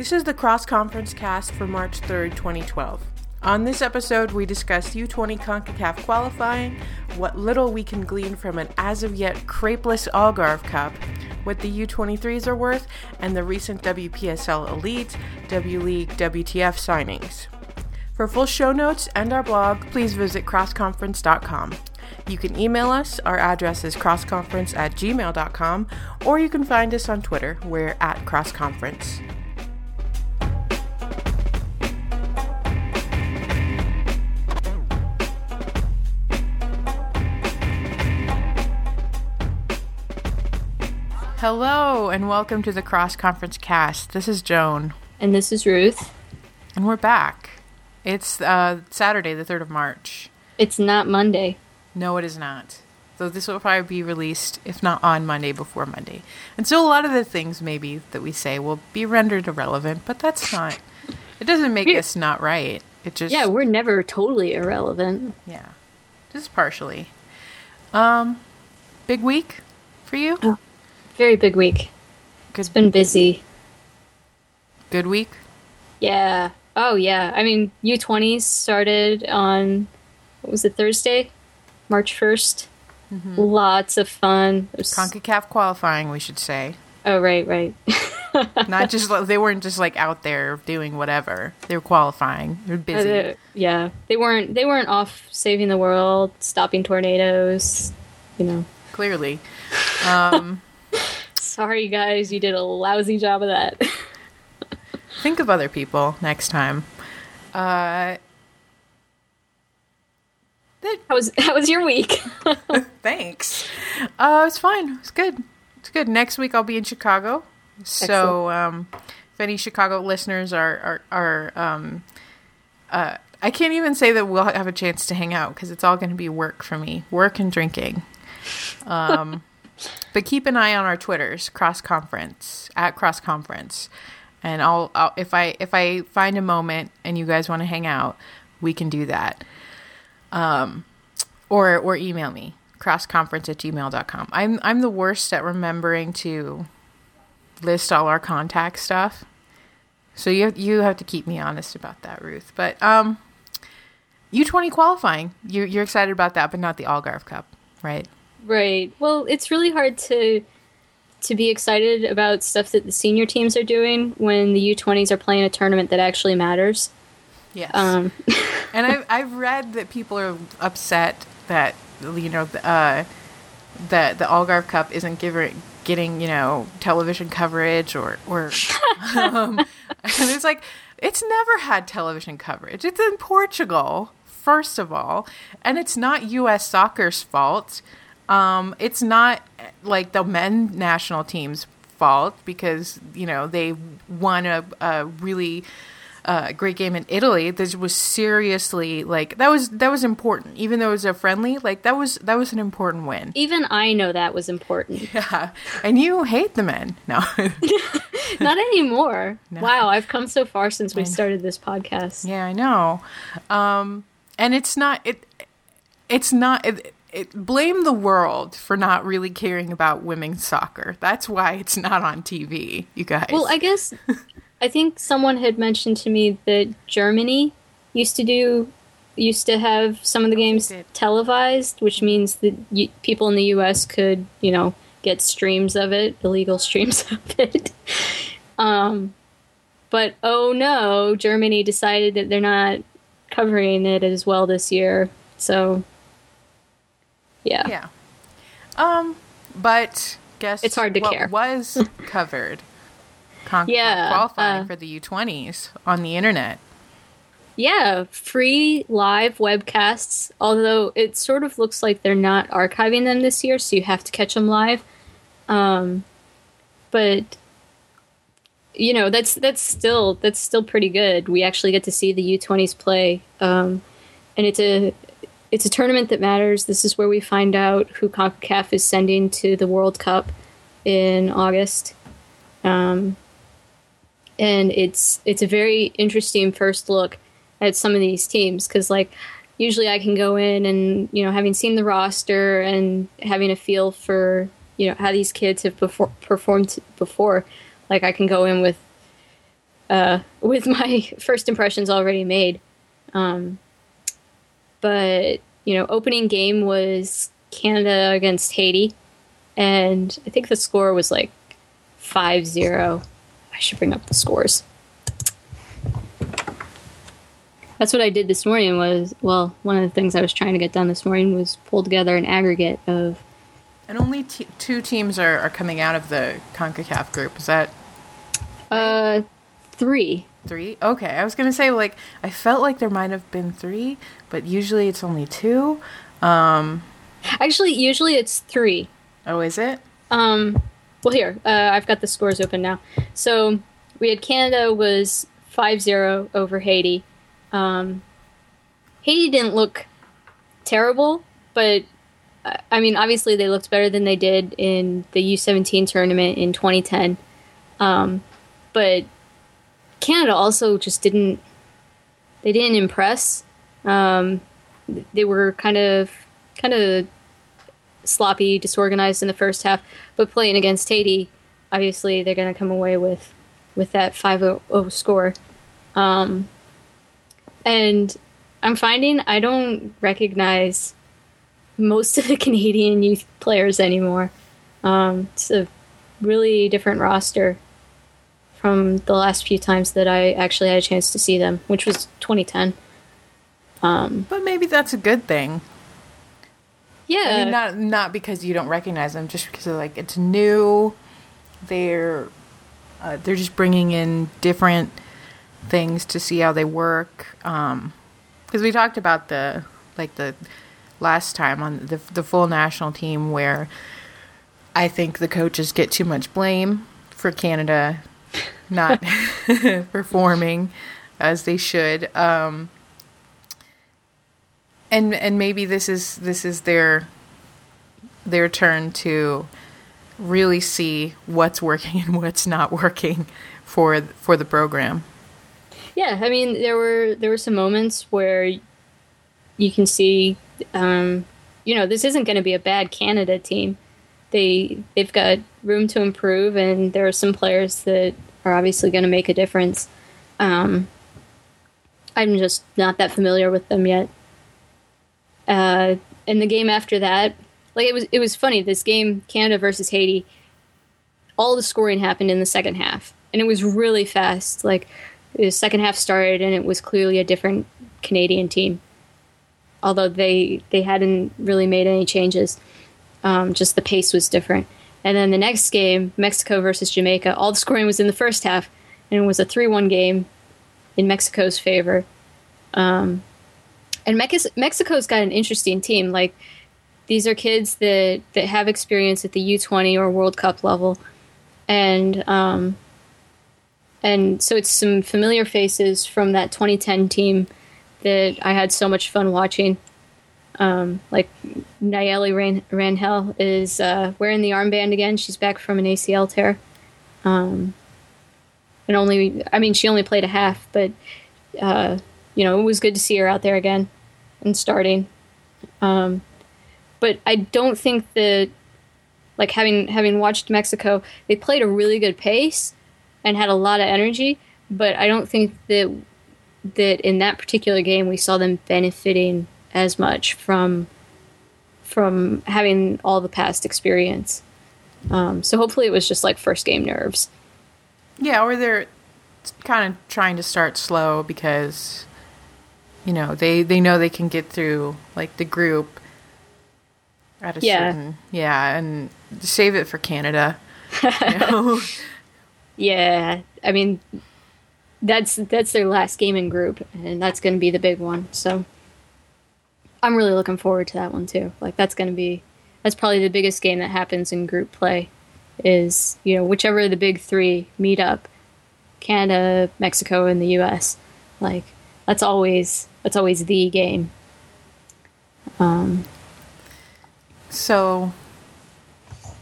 This is the cross conference cast for March 3rd, 2012. On this episode, we discuss U20 CONCACAF qualifying, what little we can glean from an as of yet crapeless Algarve Cup, what the U23s are worth, and the recent WPSL Elite, W League, WTF signings. For full show notes and our blog, please visit crossconference.com. You can email us. Our address is crossconference at gmail.com, or you can find us on Twitter. We're at crossconference. Hello, and welcome to the Cross Conference Cast. This is Joan. And this is Ruth. And we're back. It's uh, Saturday, the 3rd of March. It's not Monday. No, it is not. So this will probably be released, if not on Monday, before Monday. And so a lot of the things maybe that we say will be rendered irrelevant, but that's not. It doesn't make us not right. It just yeah, we're never totally irrelevant. Yeah, just partially. Um, big week for you. Very big week. Good. It's been busy. Good week. Yeah. Oh yeah. I mean, U20 started on what was it Thursday, March 1st mm-hmm. Lots of fun. Was... Concacaf qualifying, we should say. Oh right, right. Not just they weren't just like out there doing whatever. They were qualifying. They were busy. Uh, yeah, they weren't. They weren't off saving the world, stopping tornadoes. You know. Clearly. Um, Sorry, guys. You did a lousy job of that. think of other people next time. Uh, how was how was your week? Thanks. Uh, it's fine. It's good. It's good. Next week I'll be in Chicago. So um, if any Chicago listeners are are, are um, uh, I can't even say that we'll have a chance to hang out because it's all going to be work for me, work and drinking. Um, but keep an eye on our Twitters, cross conference at cross conference, and I'll, I'll if I if I find a moment and you guys want to hang out, we can do that um, or or email me crossconference at gmail.com. I'm I'm the worst at remembering to list all our contact stuff. So you you have to keep me honest about that, Ruth. But um U20 qualifying. You you're excited about that, but not the Algarve Cup, right? Right. Well, it's really hard to to be excited about stuff that the senior teams are doing when the U20s are playing a tournament that actually matters. Yes. Um. and I've, I've read that people are upset that, you know, uh, that the Algarve Cup isn't giving, getting, you know, television coverage or, or um, and it's like, it's never had television coverage. It's in Portugal, first of all, and it's not U.S. soccer's fault. Um, it's not like the men national team's fault because, you know, they won a, a really uh, great game in Italy. This was seriously like that was that was important, even though it was a friendly. Like that was that was an important win. Even I know that was important. Yeah, and you hate the men. No, not anymore. No. Wow, I've come so far since we started this podcast. Yeah, I know. Um, and it's not it. It's not. It, it, blame the world for not really caring about women's soccer. That's why it's not on TV, you guys. Well, I guess I think someone had mentioned to me that Germany used to do used to have some of the games televised, which means that y- people in the U.S. could, you know, get streams of it, illegal streams of it. um, but oh no, Germany decided that they're not covering it as well this year. So, yeah, yeah. Um, but guess it's hard to what care. Was covered con- yeah, qualifying uh, for the U20s on the internet. Yeah, free live webcasts, although it sort of looks like they're not archiving them this year, so you have to catch them live. Um, but you know, that's that's still that's still pretty good. We actually get to see the U20s play. Um, and it's a it's a tournament that matters. This is where we find out who CONCACAF is sending to the World Cup in August. Um, and it's it's a very interesting first look at some of these teams because like usually I can go in and you know having seen the roster and having a feel for you know how these kids have perfor- performed before like I can go in with uh, with my first impressions already made. Um, but you know, opening game was Canada against Haiti, and I think the score was like 5-0. I should bring up the scores. That's what I did this morning. Was well, one of the things I was trying to get done this morning was pull together an aggregate of. And only t- two teams are, are coming out of the Concacaf group. Is that uh three? Three? Okay, I was gonna say like I felt like there might have been three, but usually it's only two. Um, Actually, usually it's three. Oh, is it? Um, well, here uh, I've got the scores open now. So we had Canada was 5-0 over Haiti. Um, Haiti didn't look terrible, but I mean, obviously they looked better than they did in the U17 tournament in 2010. Um, but Canada also just didn't they didn't impress. Um, they were kind of kind of sloppy, disorganized in the first half, but playing against Haiti, obviously they're going to come away with with that 5-0 score. Um, and I'm finding I don't recognize most of the Canadian youth players anymore. Um, it's a really different roster from the last few times that I actually had a chance to see them, which was 2010. Um, but maybe that's a good thing. Yeah, I mean, not not because you don't recognize them, just because like it's new. They're uh, they're just bringing in different things to see how they work. Because um, we talked about the like the last time on the the full national team where I think the coaches get too much blame for Canada not performing as they should. Um, and and maybe this is this is their their turn to really see what's working and what's not working for for the program. Yeah, I mean there were there were some moments where you can see um, you know, this isn't going to be a bad Canada team. They they've got room to improve and there are some players that are obviously going to make a difference. Um, I'm just not that familiar with them yet. Uh, and the game after that, like it was, it was funny. This game, Canada versus Haiti, all the scoring happened in the second half, and it was really fast. Like the second half started, and it was clearly a different Canadian team. Although they they hadn't really made any changes, um, just the pace was different. And then the next game, Mexico versus Jamaica, all the scoring was in the first half, and it was a 3 1 game in Mexico's favor. Um, and Mex- Mexico's got an interesting team. Like, these are kids that, that have experience at the U20 or World Cup level. And, um, and so it's some familiar faces from that 2010 team that I had so much fun watching. Um, like Nayeli Ran- Rangel is uh, wearing the armband again. She's back from an ACL tear. Um, and only, I mean, she only played a half, but uh, you know, it was good to see her out there again and starting. Um, but I don't think that, like having having watched Mexico, they played a really good pace and had a lot of energy. But I don't think that that in that particular game we saw them benefiting as much from from having all the past experience. Um, so hopefully it was just like first game nerves. Yeah, or they're kind of trying to start slow because you know they they know they can get through like the group at a Yeah. certain yeah and save it for Canada. You know? Yeah, I mean that's that's their last game in group, and that's going to be the big one. So I'm really looking forward to that one too. Like that's going to be that's probably the biggest game that happens in group play. Is you know whichever the big three meet up, Canada, Mexico, and the U.S. Like that's always that's always the game. Um, So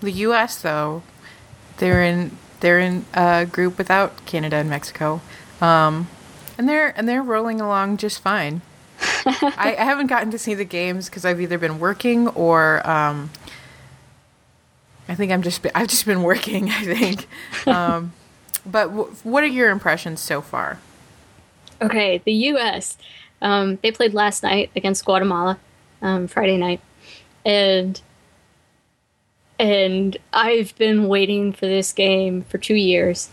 the U.S. though, they're in they're in a group without Canada and Mexico, um, and they're and they're rolling along just fine. I, I haven't gotten to see the games because I've either been working or um, I think I'm just I've just been working. I think, um, but w- what are your impressions so far? Okay, the U.S. Um, they played last night against Guatemala, um, Friday night, and and I've been waiting for this game for two years.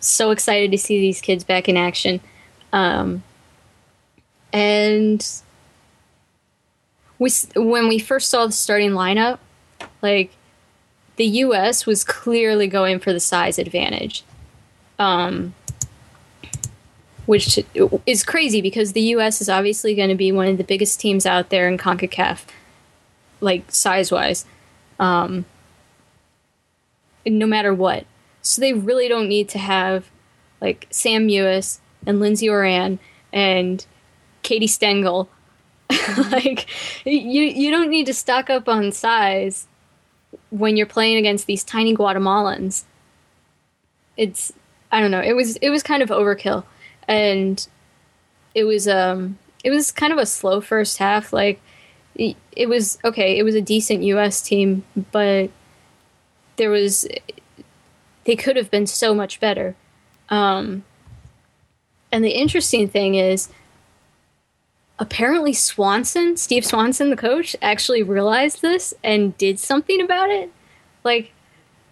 So excited to see these kids back in action, um, and we when we first saw the starting lineup, like the U.S. was clearly going for the size advantage. Um, which is crazy because the U.S. is obviously going to be one of the biggest teams out there in CONCACAF, like size wise, um, no matter what. So they really don't need to have like Sam Mewis and Lindsey Horan and Katie Stengel. like you, you don't need to stock up on size when you're playing against these tiny Guatemalans. It's I don't know. It was it was kind of overkill and it was um it was kind of a slow first half like it, it was okay it was a decent us team but there was they could have been so much better um and the interesting thing is apparently swanson steve swanson the coach actually realized this and did something about it like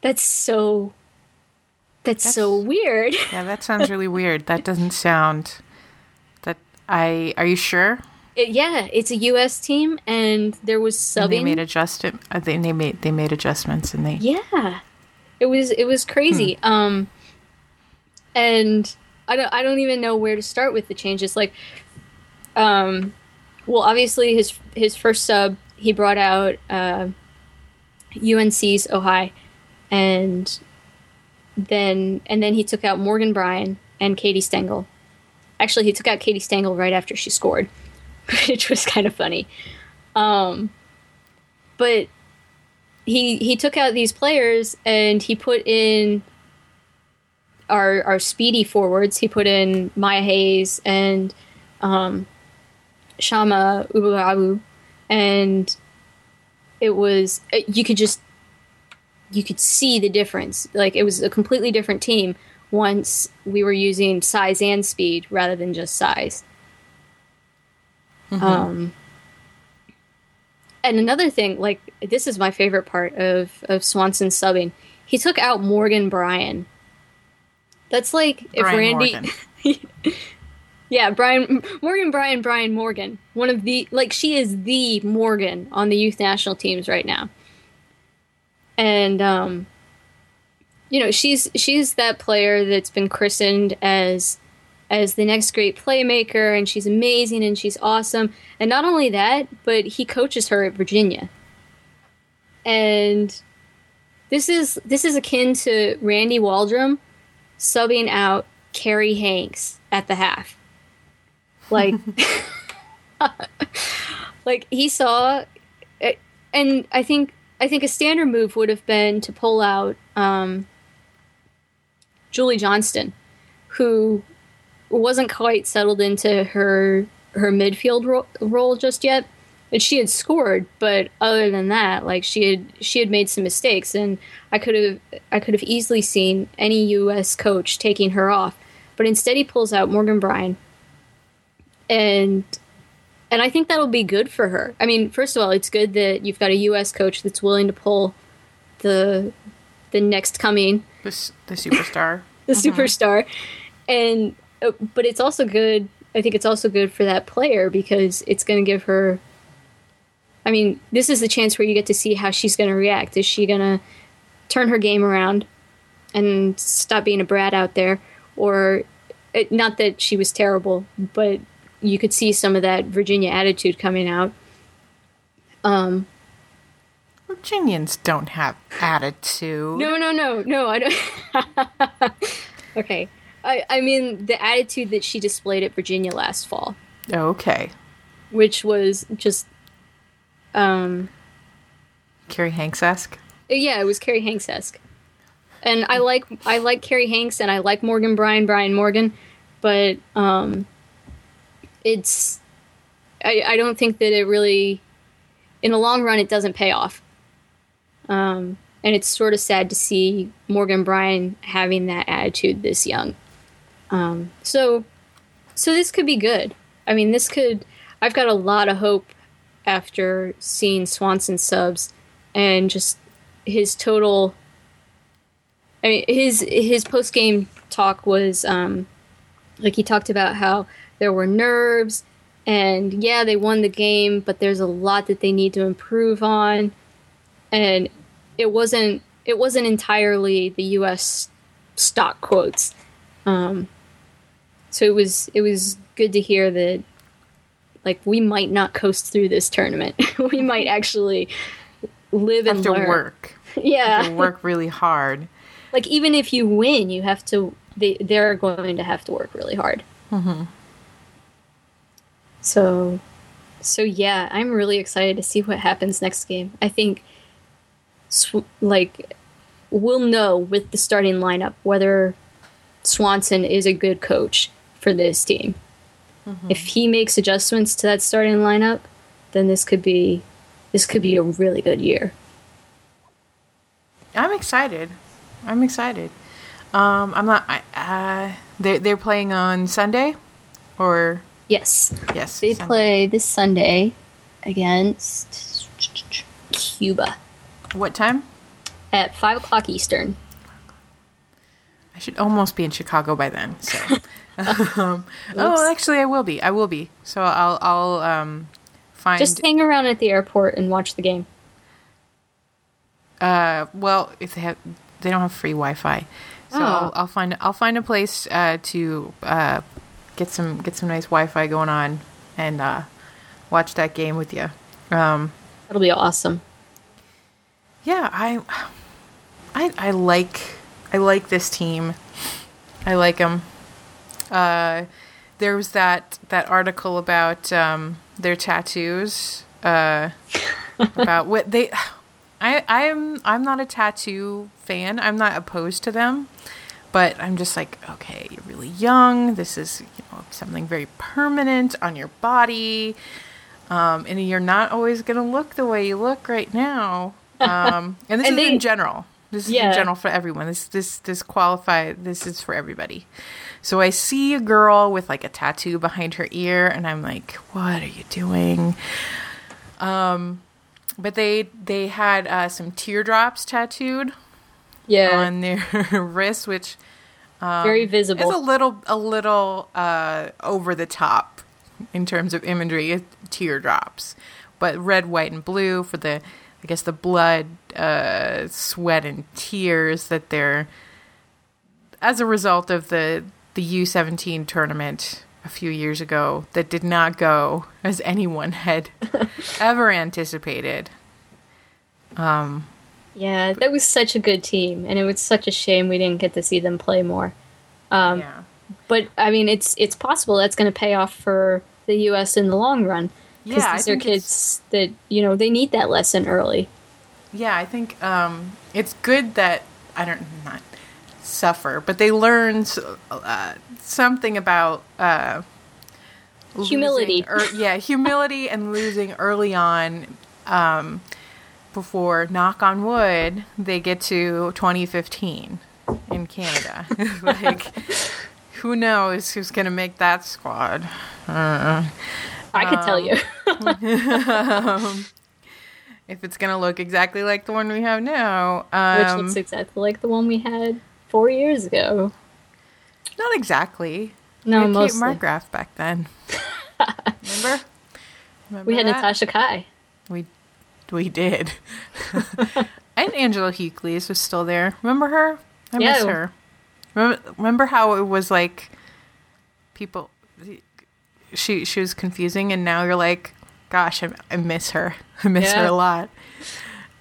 that's so that's, That's so weird. yeah, that sounds really weird. That doesn't sound. That I are you sure? It, yeah, it's a U.S. team, and there was subbing. And they made adjusted. Uh, they, they made they made adjustments, and they. Yeah, it was it was crazy. Hmm. Um, and I don't I don't even know where to start with the changes. Like, um, well, obviously his his first sub he brought out uh, UNC's Ohai, and then and then he took out Morgan Brian and Katie Stengel. Actually, he took out Katie Stengel right after she scored, which was kind of funny. Um, but he he took out these players and he put in our our speedy forwards. He put in Maya Hayes and um, Chioma Ubogagu, and it was you could just you could see the difference. Like it was a completely different team once we were using size and speed rather than just size. Mm-hmm. Um, and another thing, like this is my favorite part of of Swanson subbing. He took out Morgan Brian. That's like if Brian Randy. yeah, Brian Morgan Brian Brian Morgan, one of the like she is the Morgan on the youth national teams right now. And um, you know she's she's that player that's been christened as as the next great playmaker and she's amazing and she's awesome. And not only that but he coaches her at virginia. And this is this is akin to randy waldrum subbing out kerri hanks at the half like like he saw and i think I think a standard move would have been to pull out um, Julie Johnston, who wasn't quite settled into her her midfield ro- role just yet. And she had scored, but other than that, like she had she had made some mistakes, and I could have I could have easily seen any U.S. coach taking her off, but instead he pulls out Morgan Brian, and and I think that'll be good for her. I mean, first of all, it's good that you've got a U.S. coach that's willing to pull the the next coming, the, the superstar, the mm-hmm. superstar, and uh, but it's also good. I think it's also good for that player because it's going to give her. I mean, this is the chance where you get to see how she's going to react. Is she going to turn her game around and stop being a brat out there, or it, not that she was terrible, but you could see some of that Virginia attitude coming out. Um, Virginians don't have attitude. No, no, no, no. I don't. okay, I I mean the attitude that she displayed at Virginia last fall. Okay. Which was just, um, Kerri Hanks esque. Yeah, it was Kerri Hanks esque, and I like I like Kerri Hanks and I like Morgan Brian Brian Morgan, but um, it's I, I don't think that it really in the long run it doesn't pay off. Um, and it's sort of sad to see Morgan Brian having that attitude this young. Um, so, so this could be good. I mean, this could. I've got a lot of hope after seeing Swanson subs and just his total. I mean, his his post game talk was um, like he talked about how there were nerves and yeah, they won the game, but there's a lot that they need to improve on, and it wasn't it wasn't entirely the U.S. stock quotes. Um, so it was it was good to hear that like we might not coast through this tournament. we might actually live have and to learn. work. Yeah, Have to work really hard. like even if you win, you have to. They they're going to have to work really hard. Mm-hmm. So, so yeah, I'm really excited to see what happens next game. I think, sw- like, we'll know with the starting lineup whether Swanson is a good coach for this team. If he makes adjustments to that starting lineup, then this could be this could be a really good year. I'm excited. I'm excited. Um, I'm not. I, uh, they're they're playing on Sunday, or Yes, yes, they Sunday. play this Sunday against Cuba What time? at five o'clock Eastern. I should almost be in Chicago by then. So, um, oh, actually, I will be. I will be. So I'll I'll um, find. Just hang around at the airport and watch the game. uh, well, if they have, they don't have free Wi-Fi, so Oh. I'll, I'll find I'll find a place uh, to uh, get some get some nice Wi-Fi going on and uh, watch that game with you. Um, That'll be awesome. yeah, I, I I like I like this team. I like them. Uh, there was that that article about um, their tattoos. Uh, about what they. I I'm I'm not a tattoo fan. I'm not opposed to them, but I'm just like, okay, you're really young. This is something very permanent on your body, um, and you're not always gonna look the way you look right now. Um, and this And is they- in general. This is Yeah. in general for everyone. This this this qualify. This is for everybody. So I see a girl with like a tattoo behind her ear, and I'm like, what are you doing? Um, but they they had uh, some teardrops tattooed Yeah, on their wrist, which very is visible. a little a little uh, over the top in terms of imagery. It, teardrops, but red, white, and blue for the I guess the blood, uh, sweat, and tears that they're as a result of the the U seventeen tournament a few years ago that did not go as anyone had ever anticipated. Um, yeah, that was such a good team, and it was such a shame we didn't get to see them play more. Um, yeah. But I mean, it's it's possible that's going to pay off for the U.S. in the long run. Because Yeah, I these are kids that you know they need that lesson early. Yeah, I think um, it's good that I don't not suffer, but they learn uh, something about uh, Humility. ear- yeah, humility and losing early on. Um, before, knock on wood, they get to 2015 in Canada. like, who knows who's going to make that squad? Uh, I could tell you. if it's going to look exactly like the one we have now. Which Um, looks exactly like the one we had four years ago. Not exactly. No, we had mostly. Kate Markgraf back then. Remember? Remember We had that? Natasha Kai. We did. and Angela Hucles was still there. Remember her? I miss her. Remember, remember how it was like people she she was confusing and now you're like gosh I, I miss her. I miss her a lot.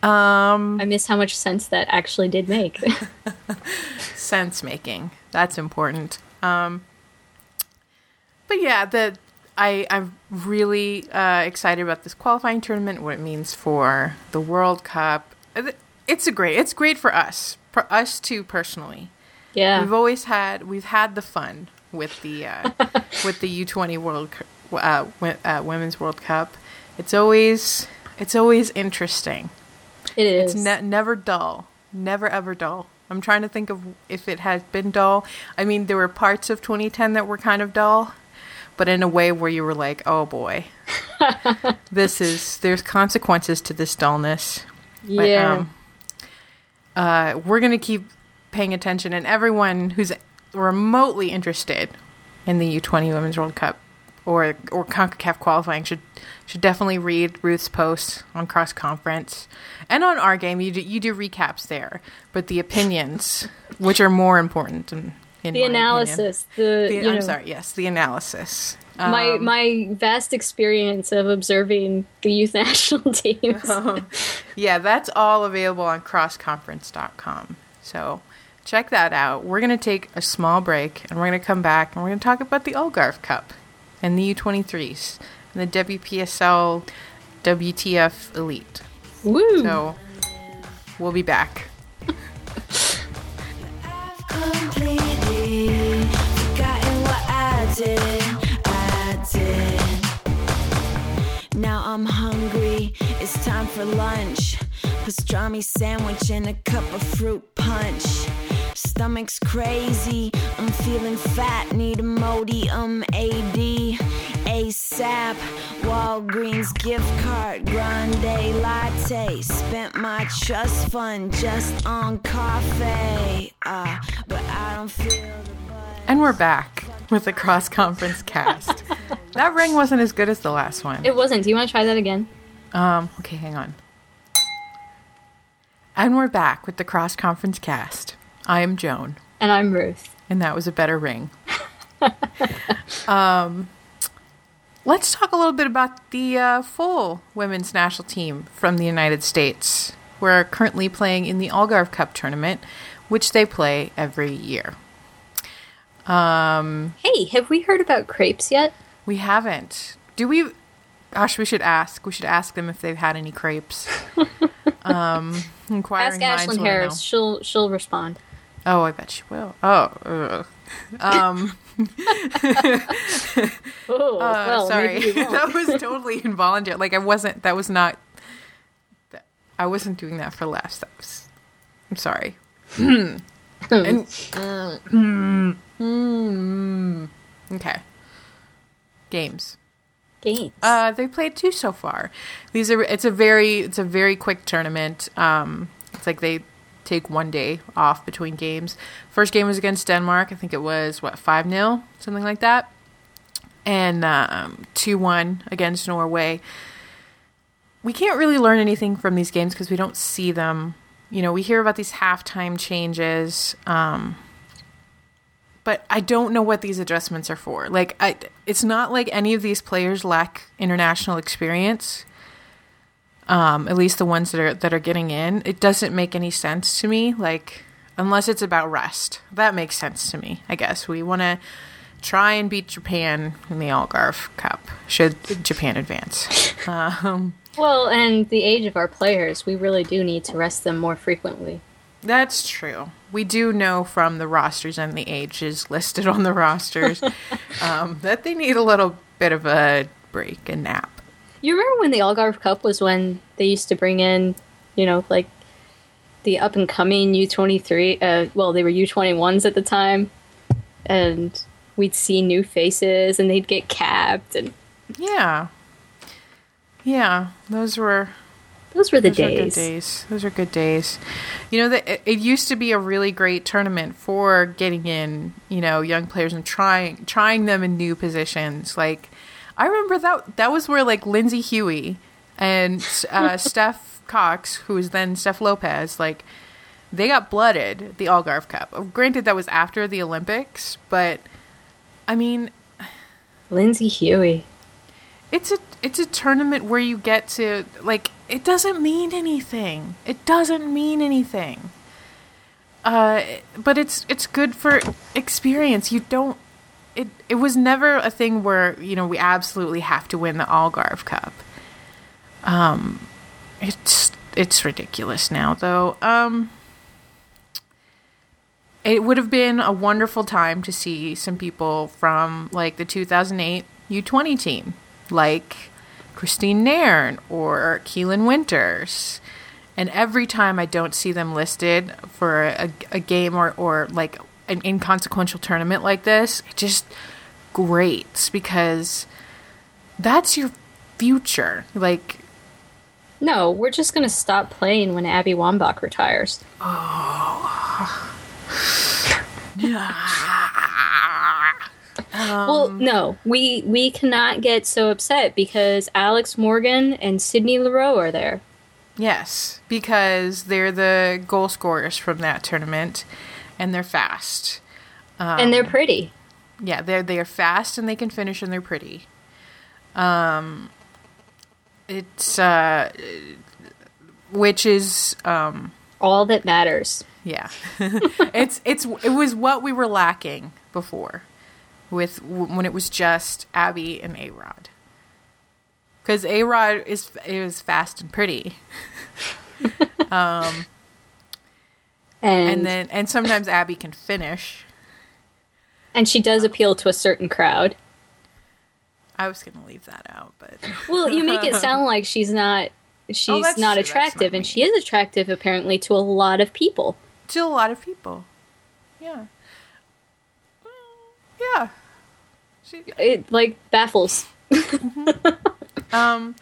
Um I miss how much sense that actually did make. sense making. That's important. Um, but yeah, the I I'm really uh, excited about this qualifying tournament. What it means for the World Cup. It's a great. It's great for us. For us too, personally. yeah. We've always had we've had the fun with the uh, with the U twenty World uh, uh, Women's World Cup. It's always it's always interesting. It is. It's ne- never dull. Never ever dull. I'm trying to think of if it has been dull. I mean, there were parts of 2010 that were kind of dull, but in a way where you were like, "Oh boy, this is there's consequences to this dullness." But, Yeah. um, uh, we're gonna keep paying attention, and everyone who's remotely interested in the U20 Women's World Cup or or Concacaf qualifying should should definitely read Ruth's posts on cross conference and on our game. You do, you do recaps there, but the opinions, which are more important, in, in the my opinion. analysis, the, I'm know, sorry, yes, the analysis. my Um, my vast experience of observing the youth national teams. yeah, that's all available on crossconference.com. So check that out. We're going to take a small break and we're going to come back and we're going to talk about the Algarve Cup and the U23s and the WPSL WTF Elite. Woo! So we'll be back. forgotten what I did. I did. Now I'm hungry. It's time for lunch. Pastrami sandwich and a cup of fruit punch. Stomach's crazy. I'm feeling fat. Need a modium AD. ASAP. Walgreens gift card. Grande latte. Spent my trust fund just on coffee. Uh, but I don't feel the. And we're back with the cross conference cast. that ring wasn't as good as the last one. It wasn't. Do you want to try that again? Um, okay, hang on. And we're back with the cross conference cast. I am Joan, And I'm Ruth. and that was a better ring. um, let's talk a little bit about the uh, full women's national team from the United States. We're currently playing in the Algarve Cup tournament, which they play every year. Um, Hey, have we heard about crepes yet? we haven't. Do we? Gosh, we should ask. We should ask them if they've had any crepes. um, inquiring Ask minds Ashlyn. Harris. She'll she'll respond. Oh, I bet she will. Oh, ugh. um, Oh, uh, well, sorry, maybe we won't. that was totally involuntary. Like I wasn't. That was not. that- I wasn't doing that for laughs. That was. I'm sorry. and, mm, mm, okay. Games. Games. Uh, they played two so far. These are it's a very it's a very quick tournament. Um, it's like they take one day off between games. First game was against Denmark. I think it was what five 0 something like that, and um, two one against Norway. We can't really learn anything from these games because we don't see them. You know, we hear about these halftime changes. Um, but I don't know what these adjustments are for. Like, I, it's not like any of these players lack international experience. Um, at least the ones that are that are getting in, it doesn't make any sense to me. Like, unless it's about rest, that makes sense to me. I guess we want to try and beat Japan in the Algarve Cup. Should Japan advance? Um, well, and the age of our players, we really do need to rest them more frequently. That's true. We do know from the rosters and the ages listed on the rosters um, that they need a little bit of a break, a nap. You remember when the Algarve Cup was when they used to bring in, you know, like the up and coming U23, uh, well, they were U21s at the time, and we'd see new faces and they'd get capped, and Yeah. Yeah, those were those were the those were good days. days. Those are good days. You know, that it, it used to be a really great tournament for getting in, you know, young players and trying trying them in new positions. Like I remember that that was where like Lindsay Huie and uh, Steph Cox, who was then Steph Lopez, like they got blooded the Algarve Cup. Granted, that was after the Olympics, but I mean, Lindsay Huie. it's a it's a tournament where you get to like it doesn't mean anything. It doesn't mean anything. Uh, but it's it's good for experience. You don't. It it was never a thing where you know we absolutely have to win the Algarve Cup. Um, it's it's ridiculous now though. Um. It would have been a wonderful time to see some people from like the 2008 U20 team, like Christine Nairn or Keelin Winters, And every time I don't see them listed for a, a game or, or like an inconsequential tournament like this, it just great because that's your future. Like, No, we're just gonna stop playing when Abby Wambach retires. Oh well, um, no, we we cannot get so upset because Alex Morgan and Sydney Leroux are there. yes, because they're the goal scorers from that tournament and they're fast. and they're pretty. Yeah, they're they are fast and they can finish and they're pretty. Um, it's uh, which is um, All that matters. yeah, it's it's it was what we were lacking before, with when it was just Abby and A Rod. Because A Rod is is fast and pretty, And, and then and sometimes Abby can finish. and she does appeal to a certain crowd. I was gonna leave that out, but Well, you make it sound like she's not she's Oh, not true. Attractive not and she is attractive apparently to a lot of people. to a lot of people. Yeah. Yeah. She, It like baffles. um,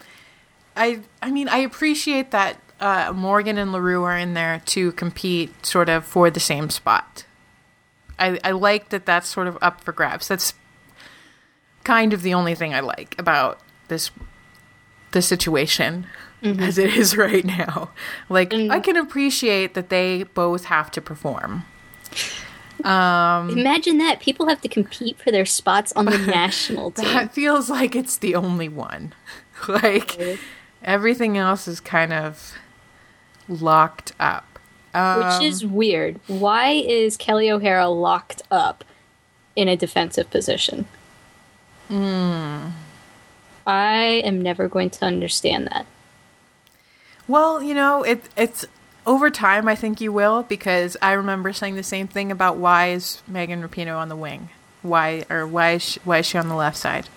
I I mean I appreciate that uh, Morgan and Leroux are in there to compete sort of for the same spot. I I like that that's sort of up for grabs. That's kind of the only thing I like about this the situation as it is right now. Like I can appreciate that they both have to perform. Um, Imagine that people have to compete for their spots on the national team. That feels like it's the only one. like everything else is kind of locked up. Um, Which is weird. Why is Kelley O'Hara locked up in a defensive position? I am never going to understand that. well, you know, it it's over time. I think you will because I remember saying the same thing about why is Megan Rapinoe on the wing? Why or why is she, why is she on the left side?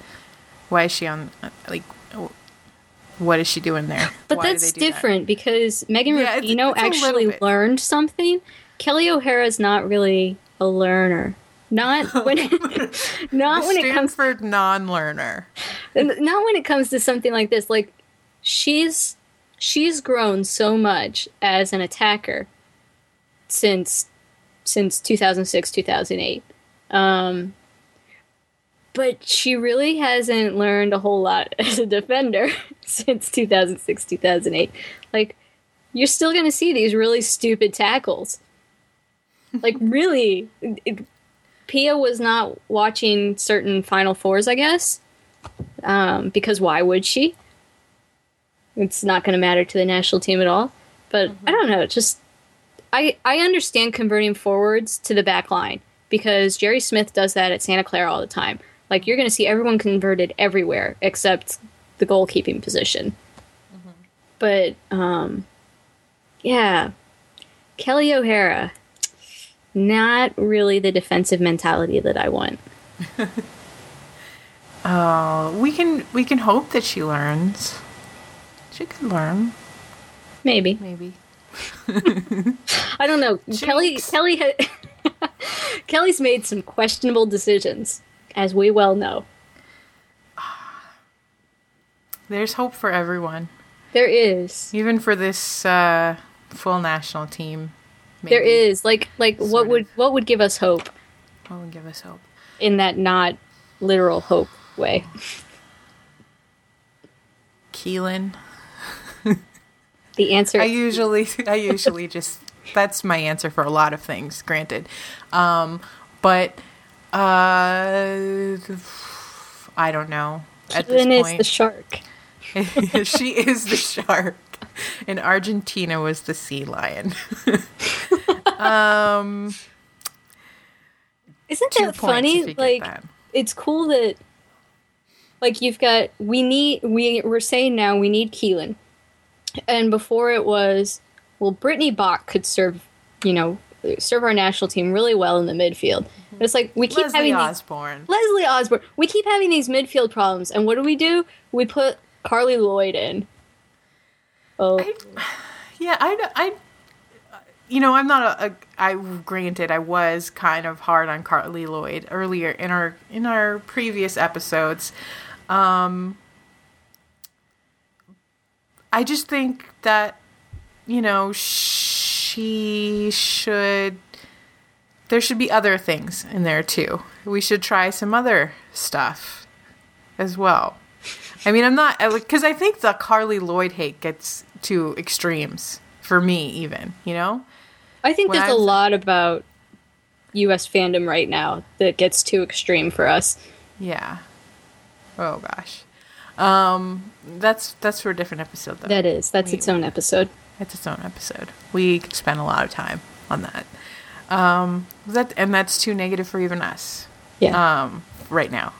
Why is she on like? What is she doing there? But Why that's do that? different because Megan Yeah, Rapinoe it's actually learned something. Kelley O'Hara's not really a learner. Not when not when it comes Stanford non-learner. not when it comes to something like this like she's she's grown so much as an attacker since since 2006 2008 um but she really hasn't learned a whole lot as a defender since 2006 2008 like you're still going to see these really stupid tackles like really it, Pia was not watching certain final fours i guess um, because why would she? It's not going to matter to the national team at all. But I don't know. Just I I understand converting forwards to the back line because Jerry Smith does that at Santa Clara all the time. Like you're going to see everyone converted everywhere except the goalkeeping position. But um, yeah, Kelley O'Hara, not really the defensive mentality that I want. Oh, we can we can hope that she learns. She could learn, Maybe. maybe. I don't know. Kelly Kelly ha- Kelly's made some questionable decisions, as we well know. There's hope for everyone, There is. even for this uh, full national team. There maybe. is. Like like what of. would what would give us hope What would give us hope? in that not literal hope way? Keelin. The answer I usually I usually just that's my answer for a lot of things. Granted, um, but uh, I don't know. At this Keelin is the shark. she is the shark, and Argentina was the sea lion. um, Isn't that funny? if you get Like that. it's cool that like you've got we need we we're saying now we need Keelin. And before it was well Brittany Bock could serve, you know, serve our national team really well in the midfield. It's like we keep Leslie having these, Osborne. Leslie Osborne. We keep having these midfield problems and what do we do? We put Carli Lloyd in. Oh, Yeah, I, I, you know, I'm not a, a. I granted, I was kind of hard on Carli Lloyd earlier in our in our previous episodes. Um, I just think that, you know, she should. There should be other things in there too. We should try some other stuff as well. I mean, I'm not because I think the Carli Lloyd hate gets to extremes for me, even you know. I think When there's I a lot about U.S. fandom right now that gets too extreme for us. Yeah. Oh gosh. Um, that's that's for a different episode though. That is. That's We- its own episode. It's its own episode. We could spend a lot of time on that. Um, that and that's too negative for even us. Yeah. Um, right now.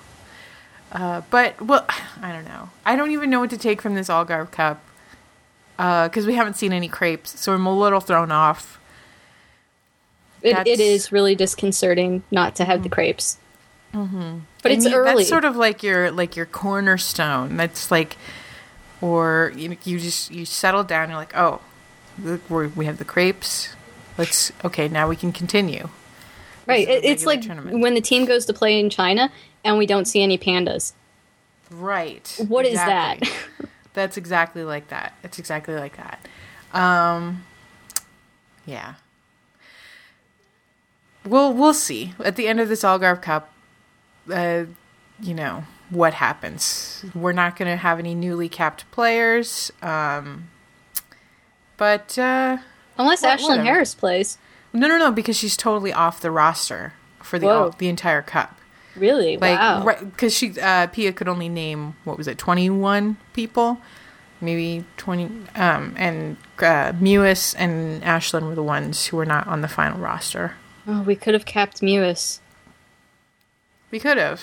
Uh, but well, I don't know. I don't even know what to take from this Algarve Cup. Uh, because we haven't seen any crepes, so I'm a little thrown off. it, it is really disconcerting not to have the crepes. Mm-hmm. But And it's you- early. That's sort of like your like your cornerstone. That's like, or you you just you settle down. You're like, oh, we're, we have the crepes. Let's okay. Now we can continue. right. It, it's like tournament. when the team goes to play in China and we don't see any pandas. Right. What is exactly. that? That's exactly like that. It's exactly like that. Um, yeah. Well, we'll see at the end of this Algarve Cup. Uh, you know what happens. We're not going to have any newly capped players. Um, but uh, Unless Well, Ashlyn whatever. Harris plays. no, no, no, because she's totally off the roster for the Whoa. the entire cup. Really? Like, wow. right, because she uh, Pia could only name what was it, twenty one people, maybe twenty. Um, and uh, Mewis and Ashlyn were the ones who were not on the final roster. Oh, we could have capped Mewis. We could have,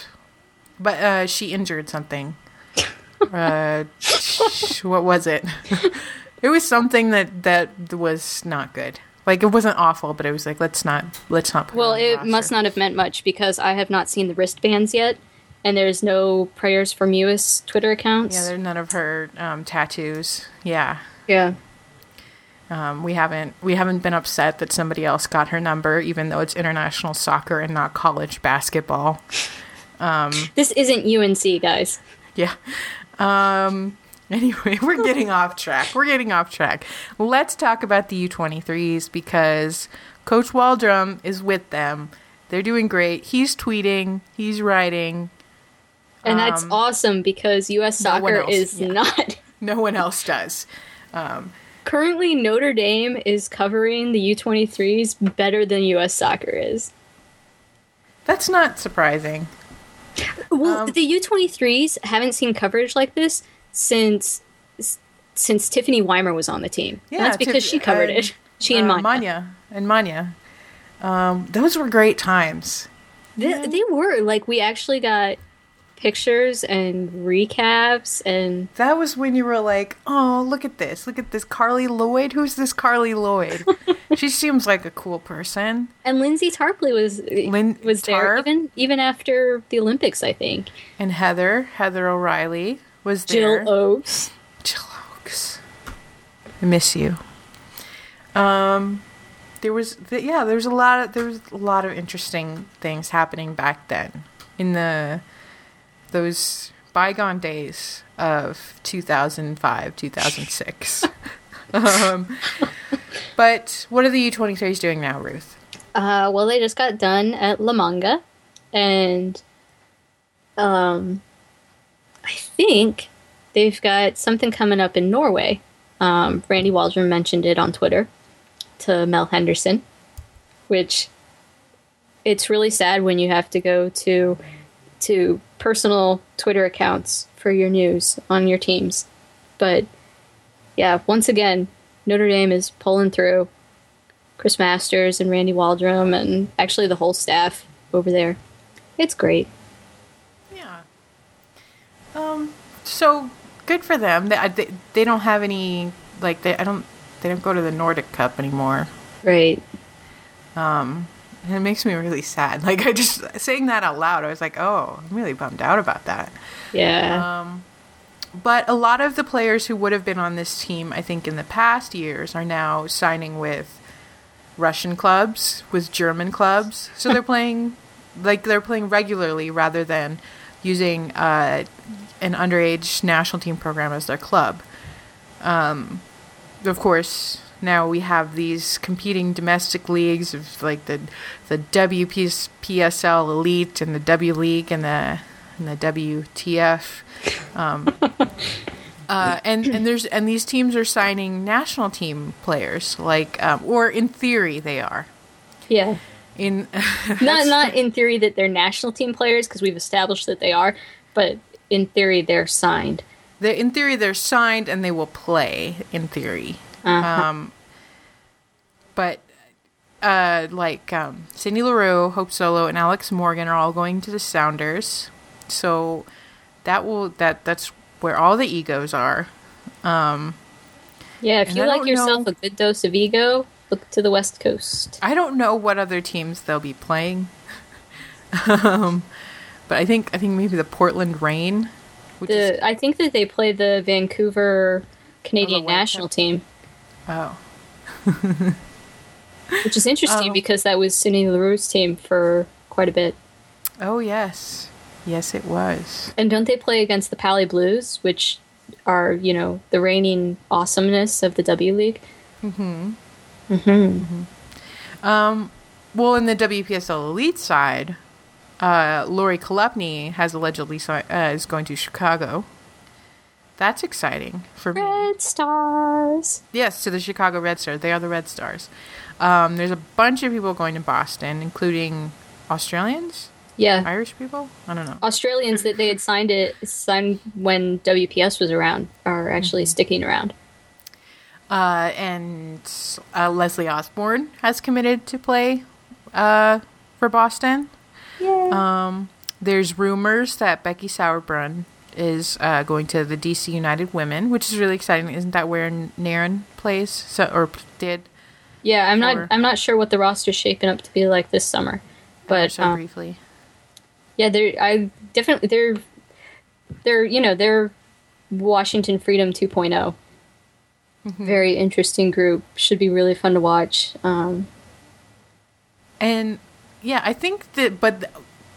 but uh, she injured something. uh, sh- what was it? it was something that that was not good. Like it wasn't awful, but it was like let's not let's not. Well, on it must not have meant much because I have not seen the wristbands yet, and there's no prayers for Mewis Twitter accounts. Yeah, there's none of her um, tattoos. Yeah, yeah. Um, we haven't we haven't been upset that somebody else got her number, even though it's international soccer and not college basketball. This isn't UNC, guys. Yeah. Um, anyway, we're getting off track. We're getting off track. Let's talk about the U23s because Coach Waldrum is with them. They're doing great. He's tweeting. He's writing. And that's Um, awesome because US no soccer else, is yeah. not. No one else does. Currently, Notre Dame is covering the U23s better than US soccer is. That's not surprising. Well, Um, the U23s haven't seen coverage like this since since Tiffany Weimer was on the team. And that's because Tiff- she covered it. She and uh, Manya. Manya and Manya. Um, those were great times. They, they were like we actually got pictures and recaps and That was when you were like, "Oh, look at this! Look at this Carli Lloyd. Who's this Carli Lloyd? she seems like a cool person." and Lindsay Tarpley was Lin- was there Tarp? even even after the Olympics, I think. And Heather, Heather O'Reilly, was Jill there. Oakes. Jill Oakes. I miss you. Um, there was th- yeah, there was a lot of there was a lot of interesting things happening back then in the those bygone days of 2005, 2006. um, but what are the U23s doing now, Ruth? Uh, well, they just got done at La Manga, and um, I think they've got something coming up in Norway. Um, Randy Waldrum mentioned it on Twitter to Mel Henderson, which it's really sad when you have to go to to personal Twitter accounts for your news on your teams. But yeah, once again, Notre Dame is pulling through. Chris Masters and Randy Waldrum and actually the whole staff over there. It's great. Um. So good for them. They, they they don't have any like they I don't they don't go to the Nordic Cup anymore. Right. Um. And it makes me really sad. Like I just saying that out loud, I was like, oh, I'm really bummed out about that. Yeah. Um. but a lot of the players who would have been on this team, I think, in the past years, are now signing with Russian clubs, with German clubs. So they're playing like they're playing regularly rather than using uh, an underage national team program as their club. Um, of course, now we have these competing domestic leagues of like the the WPSL Elite and the W League and the and the WTF. Um, uh, and and there's and these teams are signing national team players, like um, or in theory they are. Yeah. In not not in theory that they're national team players because we've established that they are, but in theory they're signed. they in theory they're signed and they will play in theory. Uh-huh. Um, but uh, like um, Sydney Leroux, Hope Solo, and Alex Morgan are all going to the Sounders, so that will that that's where all the egos are. Um, Yeah, if you I like yourself know- a good dose of ego, look to the West Coast. I don't know what other teams they'll be playing, um, but I think I think maybe the Portland Rain, which is The I think that they play the Vancouver Canadian Wildcats. national team, oh which is interesting Oh. because that was Sydney Leroux's team for quite a bit. oh yes yes it was And don't they play against the Pali Blues, which are, you know, the reigning awesomeness of the W League? Um, well, in the WPSL Elite side, uh, Lori Chalupny has allegedly si- uh, is going to Chicago. That's exciting for me. Red Stars. Yes, to the Chicago Red Stars. They are the Red Stars. Um, there's a bunch of people going to Boston, including Australians, Yeah. Irish people. I don't know. Australians that they had signed it signed when WPS was around are actually sticking around. Uh, and uh, Leslie Osborne has committed to play uh, for Boston. Um, there's rumors that Becky Sauerbrunn is uh, going to the DC United Women, which is really exciting. Isn't that where Naren plays? So or did Yeah, I'm not Sure. I'm not sure what the roster's shaping up to be like this summer. But so um, briefly? yeah, they're I definitely they're they're you know, they're Washington Freedom 2.0. Very interesting group. Should be really fun to watch. Um, And yeah, I think that, but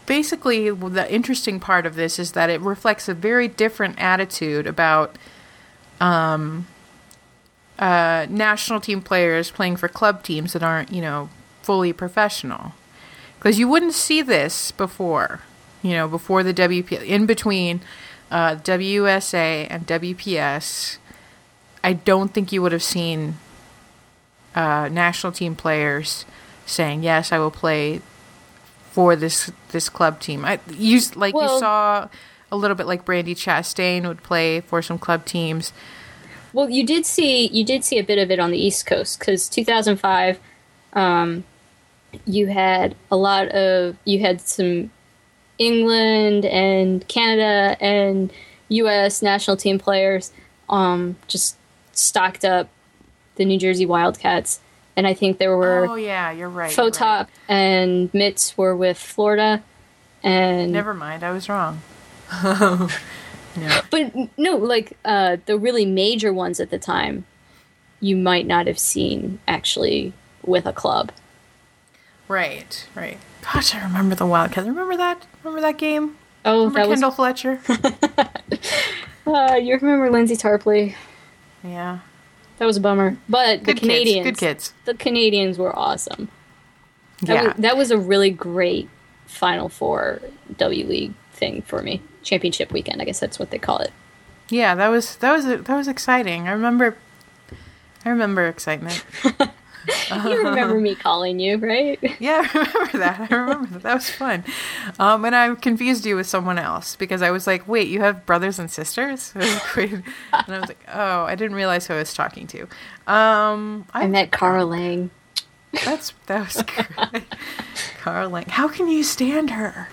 basically, the interesting part of this is that it reflects a very different attitude about um, uh, national team players playing for club teams that aren't, you know, fully professional. Because you wouldn't see this before, you know, before the WP, in between uh, WSA and WPS. I don't think you would have seen uh, national team players saying, "Yes, I will play for this this club team." I you like Well- you saw a little bit like Brandy Chastain would play for some club teams. Well, you did see you did see a bit of it on the East Coast because 2005, um, you had a lot of you had some England and Canada and U.S. national team players um, just stocked up the New Jersey Wildcats, and I think there were oh yeah, you're right. Fotop right. and Mitz were with Florida, and Never mind, I was wrong. No. But no, like uh, the really major ones at the time, you might not have seen actually with a club. Right, right. Gosh, I remember the Wildcats. Remember that? Remember that game? Oh, Remember that was. Kendall Fletcher? Uh, you remember Lindsay Tarpley? Yeah. That was a bummer. But the Canadians, kids. Good kids. the Canadians were awesome. That, Yeah. was, that was a really great Final Four W League thing for me. Championship weekend, I guess that's what they call it. Yeah, that was that was that was exciting. I remember. I remember excitement. You remember me calling you, right? Yeah, I remember that. I remember that. That was fun. Um, and I confused you with someone else because I was like, "Wait, you have brothers and sisters?" I was like, "Wait." and I was like, "Oh, I didn't realize who I was talking to." Um, I, I met Kara Lang. That's that was great. Carl Lang. How can you stand her?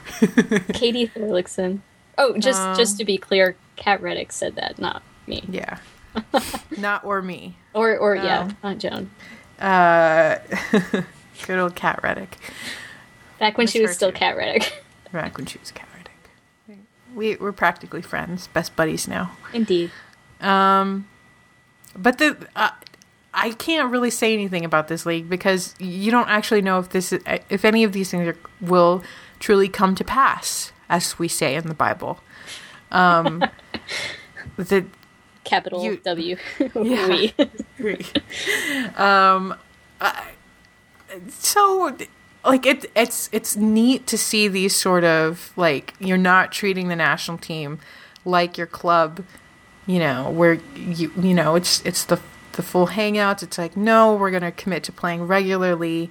Katie Thorlakson. Oh, just Um, just to be clear, Cat Reddick said that, not me. Yeah, not or me. Or or yeah, Oh. not Joan. Uh, good old Cat Reddick. Back when Miss she was still Cat Reddick. Back when she was Cat Reddick. We we're practically friends, best buddies now. Indeed. Um, but the uh, I can't really say anything about this league because you don't actually know if this is, if any of these things are, will truly come to pass, as we say in the Bible. Um, the Capital You- W. Yeah. We. um, I- so like it it's it's neat to see these sort of like you're not treating the national team like your club, you know, where you you know it's it's the the full hangouts. It's like no, we're gonna commit to playing regularly,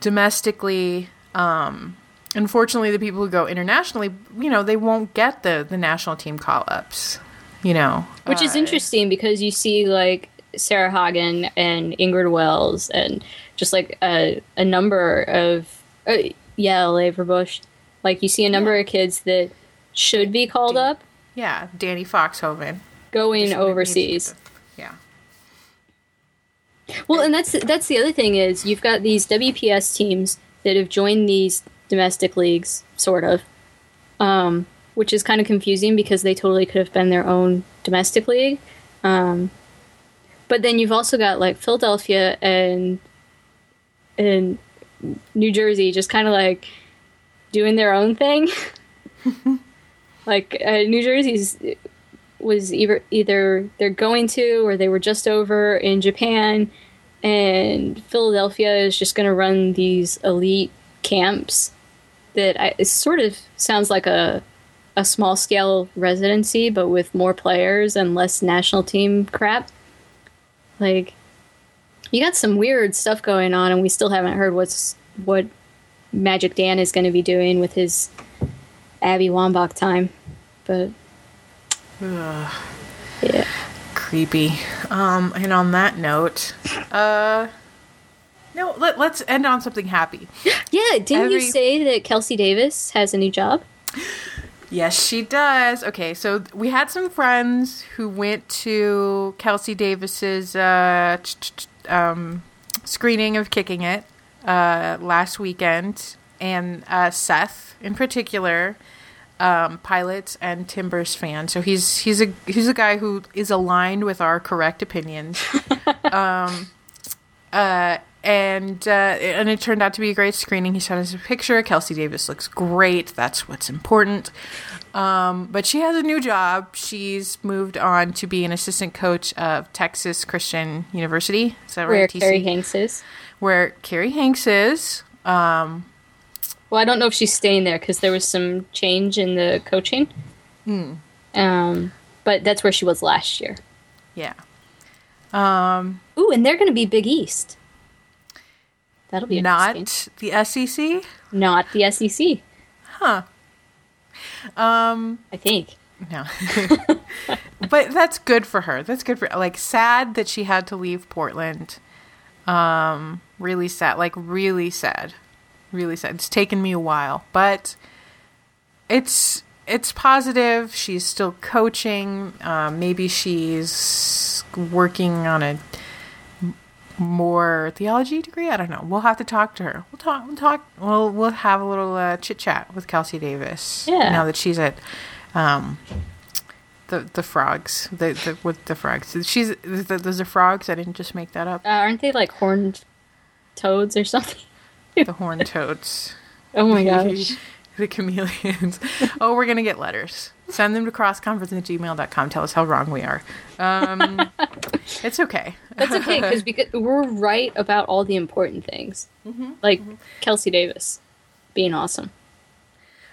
domestically. Um, unfortunately, the people who go internationally, you know, they won't get the the national team call ups. You know, Which is Uh, interesting because you see like Sarah Hagen and Ingrid Wells and just like a, a number of uh, yeah, Leverbush. Like you see a number of kids that should be called up Yeah, Dani Foxhoven. going Just needs to overseas. Yeah. Well, and that's that's the other thing is you've got these WPS teams that have joined these domestic leagues, sort of, um, which is kind of confusing because they totally could have been their own domestic league. Um, but then you've also got like Philadelphia and and New Jersey just kind of like doing their own thing. like uh, New Jersey's was either either they're going to or they were just over in Japan and Philadelphia is just going to run these elite camps that I, it sort of sounds like a a small scale residency but with more players and less national team crap like you got some weird stuff going on and we still haven't heard what's what Magic Dan is going to be doing with his Abby Wambach time but Ugh, yeah creepy. Um, and on that note, uh, no, let, let's end on something happy. Yeah, didn't you say that Kelsey Davis has a new job? Yes, she does. Okay, so we had some friends who went to Kelsey Davis's uh, um, screening of Kicking It uh, last weekend, and uh, Seth in particular, um, Pilots and Timbers fan. So he's he's a he's a guy who is aligned with our correct opinions. um, uh, and uh, and it turned out to be a great screening. He sent us a picture. Kelsey Davis looks great. That's what's important. Um, but she has a new job. She's moved on to be an assistant coach of Texas Christian University. Is that Where right? TC? Kerri Hanks is. Where Kerri Hanks is. Um, Well, I don't know if she's staying there because there was some change in the coaching. Hmm. Um, but that's where she was last year. yeah. Um, Ooh, and they're going to be Big East. That'll be not the SEC. not the SEC. Huh. Um, I think. No. but that's good for her. That's good for like sad that she had to leave Portland. Um really sad. Like really sad. Really sad. It's taken me a while, but it's it's positive. She's still coaching. Um, maybe she's working on a more theology degree. I don't know. We'll have to talk to her. We'll talk. We'll talk. We'll we'll have a little uh, chit chat with Kelsey Davis. Yeah. Now that she's at um, the the frogs. The, the with the frogs. She's the, those are frogs. I didn't just make that up. Uh, aren't they like horned toads or something? The horned toads. Oh my gosh. The chameleons. oh, we're gonna get letters. Send them to crossconference at gmail.com. Tell us how wrong we are. Um, it's okay. That's okay because because we're right about all the important things, Mm-hmm. like Kelsey Davis being awesome.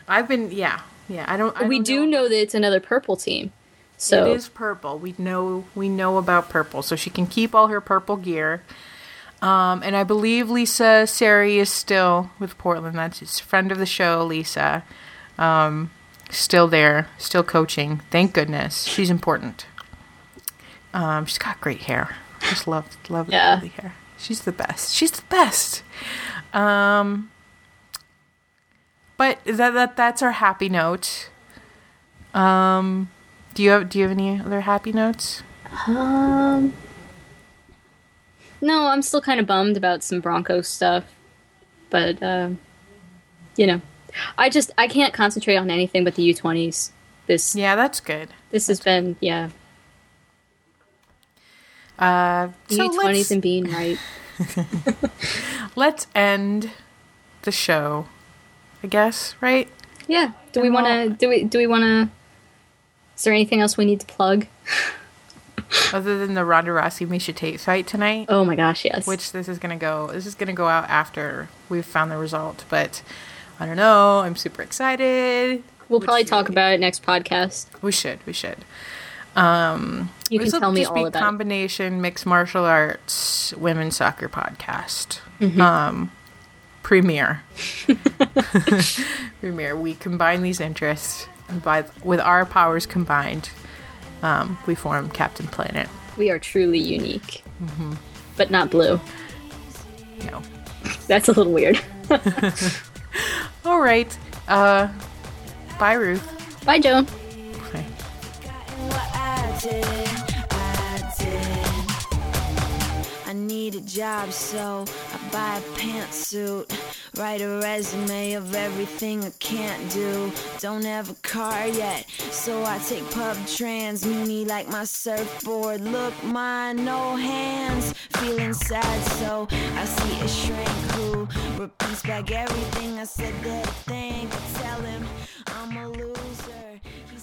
I've been yeah yeah. I don't. I we don't do know that it's another purple team, so it is purple. We know we know about purple, so she can keep all her purple gear. Um, and I believe Lisa Sari is still with Portland. That's his friend of the show, Lisa. Um, still there, still coaching. Thank goodness. She's important. Um, she's got great hair. Just love love Yeah. the hair. She's the best. She's the best. Um, but that that that's our happy note. Um, do you have do you have any other happy notes? Um, no, I'm still kind of bummed about some Broncos stuff, but um, you know, I just I can't concentrate on anything but the U twenties. This Yeah, that's good. this has been yeah Uh, so U twenties and being right. let's end the show. I guess, right? Yeah. Do we want to? Do we? Do we want to? Is there anything else we need to plug? Other than the Ronda Rousey Miesha Tate fight tonight, Oh my gosh, yes. which this is gonna go. This is gonna go out after we've found the result, but I don't know. I'm super excited. we'll Which probably talk really- about it next podcast. We should. We should. Um, You can tell me all be about it. combination mixed martial arts women's soccer podcast. Mm-hmm. Um, premiere. premiere. We combine these interests, by with our powers combined, um, we form Captain Planet. We are truly unique, Mm-hmm. but not blue. No. That's a little weird. All right. Uh, bye, Ruth. Bye, Joan. Bye. need a job, so I buy a pantsuit. Write a resume of everything I can't do. Don't have a car yet, so I take pub trans. Muni like my surfboard. Look, mine, no hands. Feeling sad, so I see a shrink who repeats back everything I said that thing. Tell him I'm a loser. He